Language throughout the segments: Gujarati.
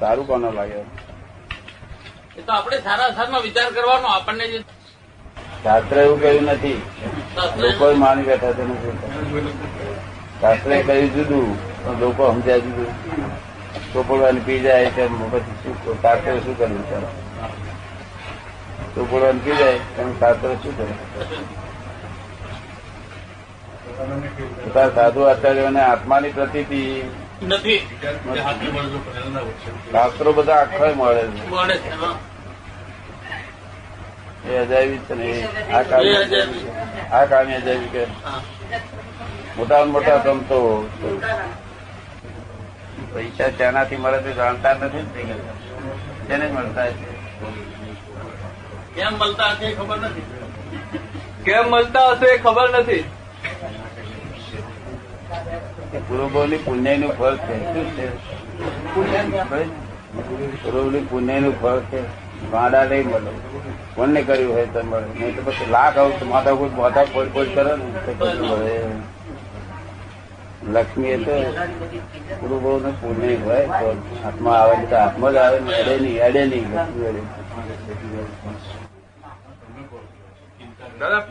સારું કોને લાગે? એ તો આપણે સારા સારમાં વિચાર કરવાનો આપણને જે શાસ્ત્ર એવું કહ્યું નથી. લોકો માની બેઠા છે શાસ્ત્રે કહ્યું જુદું પણ લોકો સમજ્યા જુદું. ચોપડવાની પી જાય તેમ પછી શું શાસ્ત્ર શું કર્યું છે ચોપડવાની પી જાય તેમ શાસ્ત્ર શું કર્યું બધા સાધુ આચાર્યોને આત્માની પ્રતીતિ નથી. શાસ્ત્રો બધા આખા મળે છે. મળે છે એ અજાયબી છે ને આ કામ આ કામ અજાયબી કે મોટા મોટા સંતો પૈસા તેનાથી મળે તે જાણતા નથી. તેને મળતા છે કેમ મળતા હશે ખબર નથી. કેમ મળતા હશે એ ખબર નથી. પૂર્વભોની પુણ્યનું ફળ છે. શું છે? પૂર્વભોની પુણ્યનું ફળ છે. વાડા નહીં મળે. કોને કર્યું હોય તો નહીં તો પછી લાખ આવું માથા કોઈ માતા ફોડ ફોડ કરે ને. પછી મળે. લક્ષ્મી એ તો પૂર્વભો ને પુણ્ય હોય તો હાથમાં આવે તો આત્મા જ આવે ને અડે નહીં અડે નહીં. દાદા,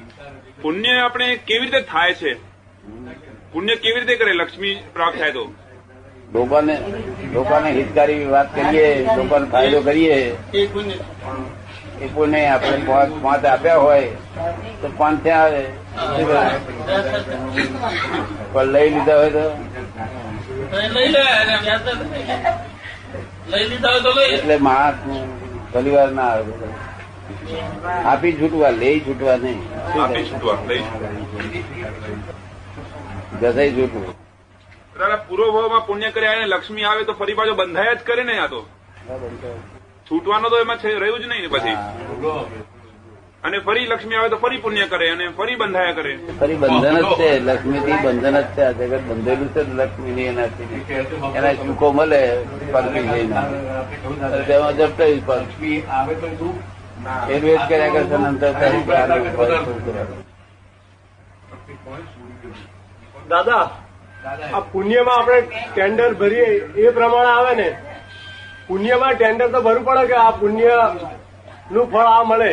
પુણ્ય આપણે કેવી રીતે થાય છે? પુણ્ય કેવી રીતે કરે? લક્ષ્મી પ્રાપ્ત થાય તો? લોકોને લોકોને હિતકારી વાત કરીએ લોકોને ફાયદો કરીએ. એ પુણ્ય આપણે પાંચ પાંચ આપ્યા હોય તો પાંચ ત્યાં આવે. પણ લઈ લીધા હોય તો. એટલે માણસ પરિવાર ના આવે. આપી છૂટવા લઈ છૂટવા નહીં. આપી છૂટવા લઈ ગસાઈ છૂટવું દાદા પૂર્વભાવમાં પુણ્ય કર્યા અને લક્ષ્મી આવે તો ફરી પાછો બંધાયા જ કરે ને આ તો. છૂટવાનો તો એમાં રહ્યું જ નહીં ને પછી. અને ફરી લક્ષ્મી આવે તો ફરી પુણ્ય કરે અને ફરી બંધાયા કરે. ફરી બંધન જ છે લક્ષ્મી થી બંધન જ છે આ જગત બંધેલું છે લક્ષ્મી ની એનાથી. એના સુખો મળે પલટી જઈને તેમાં જપટાઈ પલટી એ વેચ કર્યા કરશે ને અંતર તારી પ્રાણ ઉપર શું કરે? દાદા આ પુણ્યમાં આપણે ટેન્ડર ભરીએ એ પ્રમાણે આવે ને. પુણ્યમાં ટેન્ડર તો ભરવું પડે કે આ પુણ્યનું ફળ આ મળે.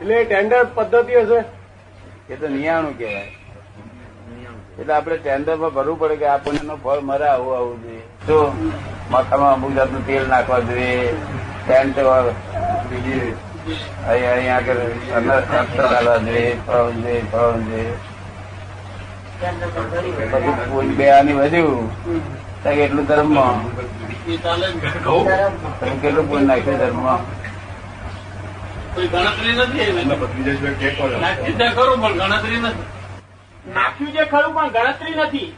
એટલે ટેન્ડર પદ્ધતિ હશે. એ તો નિયાણું કહેવાય. એટલે આપણે ટેન્ડરમાં ભરવું પડે કે આ પુણ્ય ફળ મરે આવું આવું જોઈએ. તો માથામાં અમુક જાતનું તેલ નાખવા જોઈએ. ટેન્ટ અહીંયા અહીંયા આગળ જોઈએ ફળવું જોઈએ ફળવું જોઈએ. પછી પૂન બે આની વધ્યું એટલું. તમે કેટલું પૂન નાખ્યું ધર્મ ગણતરી નથી. એવી. નાખી દે ખરું પણ ગણતરી નથી. નાખ્યું છે ખરું પણ ગણતરી નથી.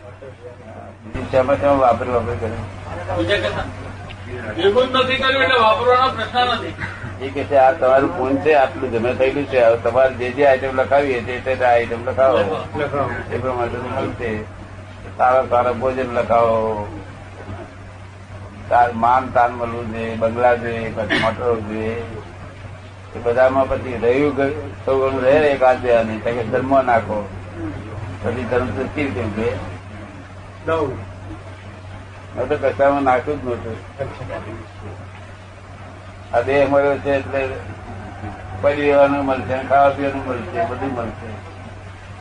શેમાં શેમાં વાપરી વાપરી કર્યું? નથી કર્યું એટલે વાપરવાનો પ્રશ્ન નથી. એ કે છે આ તમારું ફોન છે આટલું જમે થયેલું છે. હવે તમારે જે જે આઈટમ લખાવીએ તે તે આઈટમ લખાવો. એ પ્રમાણે છે સારા સારા ભોજન લખાવો. તાર માન તાન મળવું જોઈએ બંગલા જોઈએ પછી મોટરો જોઈએ એ બધામાં પછી રહ્યું થોડું ઘણું રહે એક હાથ તો કે ધર્મ નાખો. પછી ધર્મ તો સ્થિર થયું કે નવ તો કશામાં નાખ્યું જ નહોતું. આ દેહ મળ્યો છે એટલે પડી રહેવાનું મળશે ખાવા પીવાનું મળશે બધું મળશે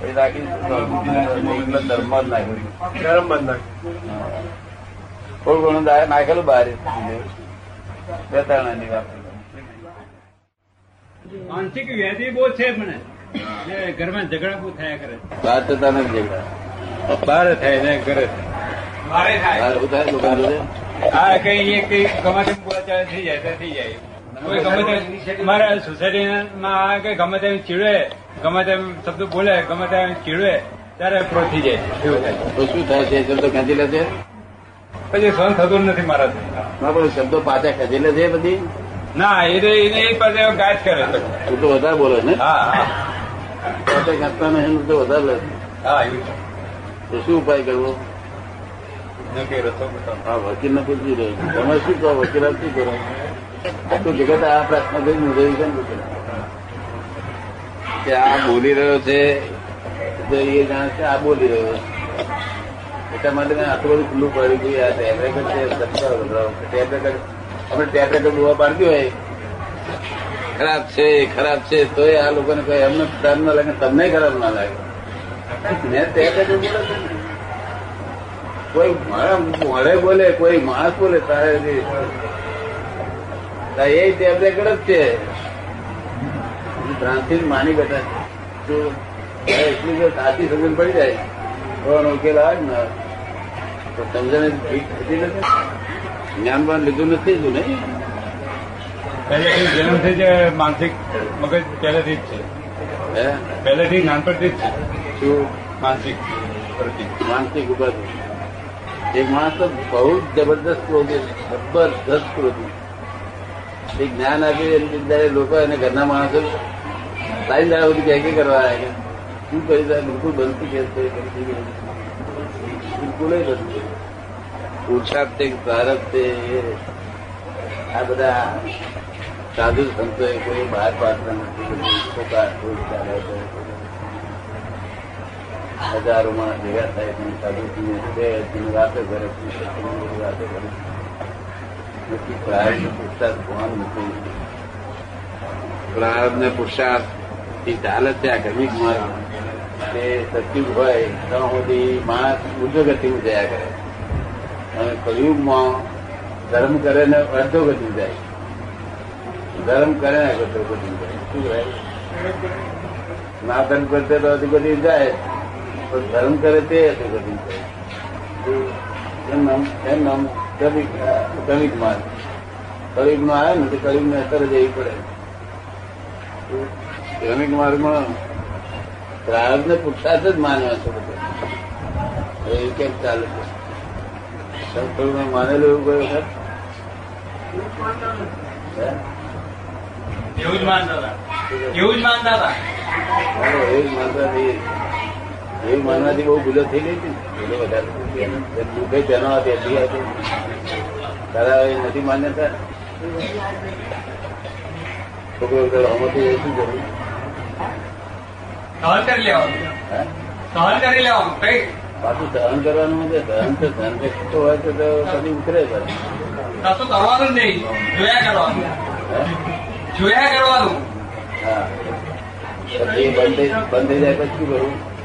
એ રાખી ધર્મ જ નાખ્યું. ગરમ બંધ નાખ્યું. થોડું ઘણું નાખેલું બહાર બે વાત. માનસિક વ્યાધિ બહુ છે મને ઘરમાં ઝઘડા બહુ થયા કરે બહાર થતા નથી ઝઘડા. બહાર થાય ને ઘરે. બહાર થાય હા કઈ એક ગમે તેમ બોલાચાલી થઈ જાય તો થઈ જાય. કોઈ ગમે તેમ મારા સોસાયટીમાં કઈ ગમે તેમ ચીડે ગમે તેમ શબ્દ બોલે ગમે તેમ ચીડે ત્યારે ક્રોધ થઈ જાય એવું થાય. શું થાય છે? શબ્દ ખેંચી લે છે પછી સહન થતું નથી મારા શબ્દો પાછા ખેંચી લે છે બધી ના એ તો એને એ પાસે ગાય કરે. તું તો વધારે બોલે ને? હા હા. પાછા ખેંચતા નહીં તો વધારે લે હા એવું તો શું ઉપાય કરવો. હા, વકીલ ને પૂછી રહ્યો તમે શું કહો વકીલ શું કરો? આખું જગત આ પ્રશ્ન થઈ છે ને કે આ બોલી રહ્યો છે, તો એ જાણે છે આ બોલી રહ્યો એટલા માટે મેં આટલું બધું ખુલ્લું પડી ગયું આ ટેપ રેકર્ડ છે. ટેપ રેકર્ડ, આપણે ટેપ રેકર્ડ દુવા પાડતી હોય. ખરાબ છે ખરાબ છે તો આ લોકોને કહે એમને ખરાબ ના લાગે, તમને ખરાબ ના લાગે. મેં ટેપ રેકર્ડ બોલે. કોઈ મોડે બોલે કોઈ માણસ બોલે તારે એ રેકર્ડ જ છે. ભ્રાંતિ માની બેઠા છે. એટલી જો સાચી સમજણ પડી જાય પણ ઉકેલ આવે ને તો સમજણ ઠીક થતી નથી. જ્ઞાન પણ લીધું નથી તું નહીં? જન્મથી જ માનસિક મગજ પહેલેથી જ છે. હે? પહેલેથી નાનપણથી જ છે. શું? માનસિક માનસિક ઉપાધિ. એક માણસ તો બહુ જ જબરદસ્ત ક્રોધી જબરદસ્ત ક્રોધી. એ જ્ઞાન આપ્યું એની જયારે લોકો અને ઘરના માણસો લાઈન દાડા સુધી ક્યાં ક્યાં કરવા આવ્યા કે શું કરી દે, બિલકુલ બનતી દીધી. બિલકુલ બનતી પુરુષાર્થ કે પ્રારબ્ધ છે આ બધા સાધુ સંતો કોઈ બહાર પાડતા નથી છે હજારો માણસ ભેગા થાય છે. સાધુ બે દિન વાતો કરે છે સત્સંગની વાતો કરે નથી પ્રાર્થ પુરસાદ ભગવાન નથી પ્રારબ્ધ ને પુરુષાર્થ એ ચાલે છે આ ગમિક તે સચિવ હોય, ત્યાં સુધી માણસ ઉર્ધ્વ ગતિમાં જયા કરે. અને કલયુગમાં ધર્મ કરે ને અર્ધોગતિ જાય. ધર્મ કરે ને અર્ધોગતિ જાય. શું કહે? ના ધર્મ કરતે તો અધોગતિ જાય. ધર્મ કરે તે જાય એમ નામ એમ નામ ક્રમિક માર્ગ. કળિયુગ નો આવે ને તો કવિક ને અસર જવી પડે. ક્રમિક માર્ગમાં પ્રાર્થ ને પુરુષાર્થ જ માનવા છે. બધા એ કેમ ચાલે છે? સંતોષમાં માનેલું એવું કોઈ વખત? એવું જ માનતા હતા. એવું જ માનતા હતા. એવું માનતા નથી. એવું માનવાથી બહુ ભૂલો થઈ ગઈ હતી વધારે. દુઃખે તેનો હાથ એટલી હતી. તારા એ નથી માન્યતા? છોકરો હમતી શું કરવું સહન કરી લેવાનું. સહન કરી લેવાનું કઈ? પાછું સહન કરવાનું છે. સહન તો સહન કરતો હોય તો કદી ઉતરે પાછું. કશું કરવાનું નહીં. જોયા કરવાનું. જોયા કરવાનું. હા. બંધ બંધ થઈ જાય પછી શું કરવું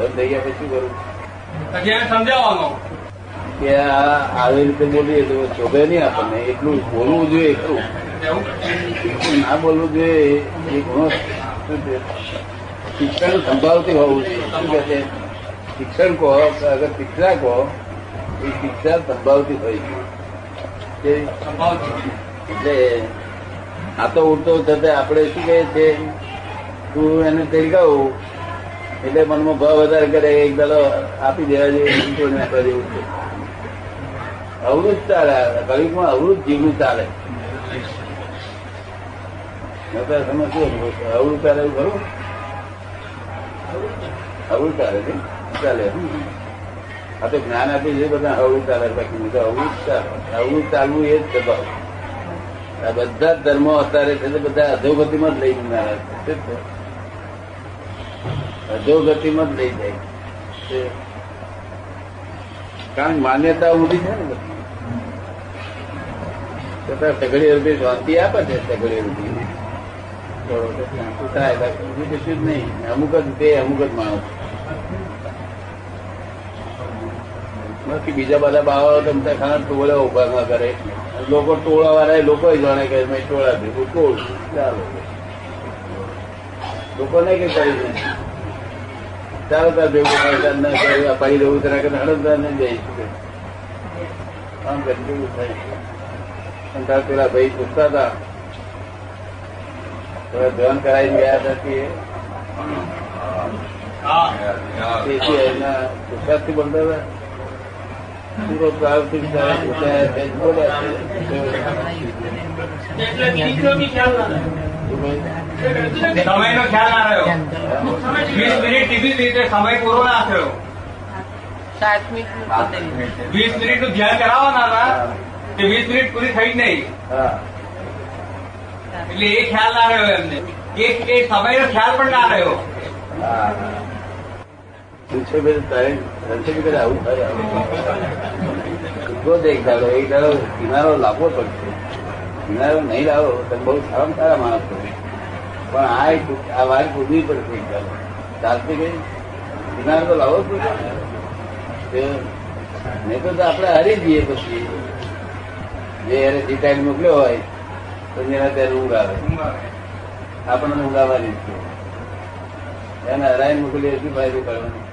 બંધ થઈ ગયા પછી કરું કરવું પછી એને સમજાવવાનું. કે આ આવી રીતે બોલીએ તો શોભે નહીં આપણને. એટલું બોલવું જોઈએ એટલું. એટલું ના બોલવું જોઈએ એ ગુણો શિક્ષણ સંભાવતી હોવું જોઈએ. શું કે છે? શિક્ષણ કહો કે અગર શિક્ષા કહો એ શિક્ષા સંભાવતી હોય છે. એટલે આ તો ઉડતો થતા આપણે શું કહે છે? તું એને તેડકાવું એટલે મનમાં ભાવ વધારે કરે એક દાડો આપી દેવા જોઈએ છે. અવરું ચાલે કવિકમાં અવરું જીવનું ચાલે. તમે ચાલે એવું ખરું? અવળું ચાલે છે? ચાલે. આ તો જ્ઞાન આપી છે બધા અવળું ચાલે બાકી ચાલે. અવળું ચાલવું એ જ ભાવ આ બધા જ ધર્મો અત્યારે છે બધા અધોગતિમાં જ લઈ જનારા છે? અધોગતિમાં જ લઈ જાય. કારણ માન્યતા ઊંધી છે ને. છતાં સગડી રૂપી શાંતિ આપે છે સગડી રૂપી થાય અમુક જ તે, અમુક જ માણસ. બાકી બીજા બધા બાવા તમતા ખાના ટોળા ઊભા ના કરે. લોકો ટોળા વાળા લોકો જાણે કે મેં ટોળા ભેગું ટોળ, ચાલો. લોકો નહીં કે કરી નહીં ચાલો તાર ભેગું થાય ના કરે પડી દેવું તરા કે હડમદાર ને જઈ આમ કેવું થાય અને તાર પેલા ભાઈ પૂછતા હતા તો ધ્યાન કરાવી ગયા હતા તે એના પુરસાદથી બોલતા હતા પૂરો બી ખ્યાલ ના? સમયનો ખ્યાલ રહ્યો. વીસ મિનિટ ટીવી રીતે સમય પૂરો ના થયો. સાત મિનિટ વીસ મિનિટનું ધ્યાન કરાવવાના હતા તે વીસ મિનિટ પૂરી થઈ જ નહીં. એટલે એ ખ્યાલ ના રહ્યો એમને. એ એ સમયનો ખ્યાલ પણ ના રહ્યો. પૂછે તારે આવું થાય. એક દાડો એક દાડો કિનારો લાવવો પડશે. કિનારો નહીં લાવો, તો બહુ સારા સારા માણસ પણ આ આ વાર પૂરવી પડશે એક દાડો. ચાલતી ગઈ કિનારો તો લાવવો જ પડશે. નહીં તો આપણે હારી જઈએ પછી. જે એને જે ટાઈમ મોકલ્યો હોય, તો જેના ત્યારે ઊંઘ આવે આપણને ઊંઘ આવવાની છે. એને હરાઈને મોકલીએ શું ફાયદો કરવાનો?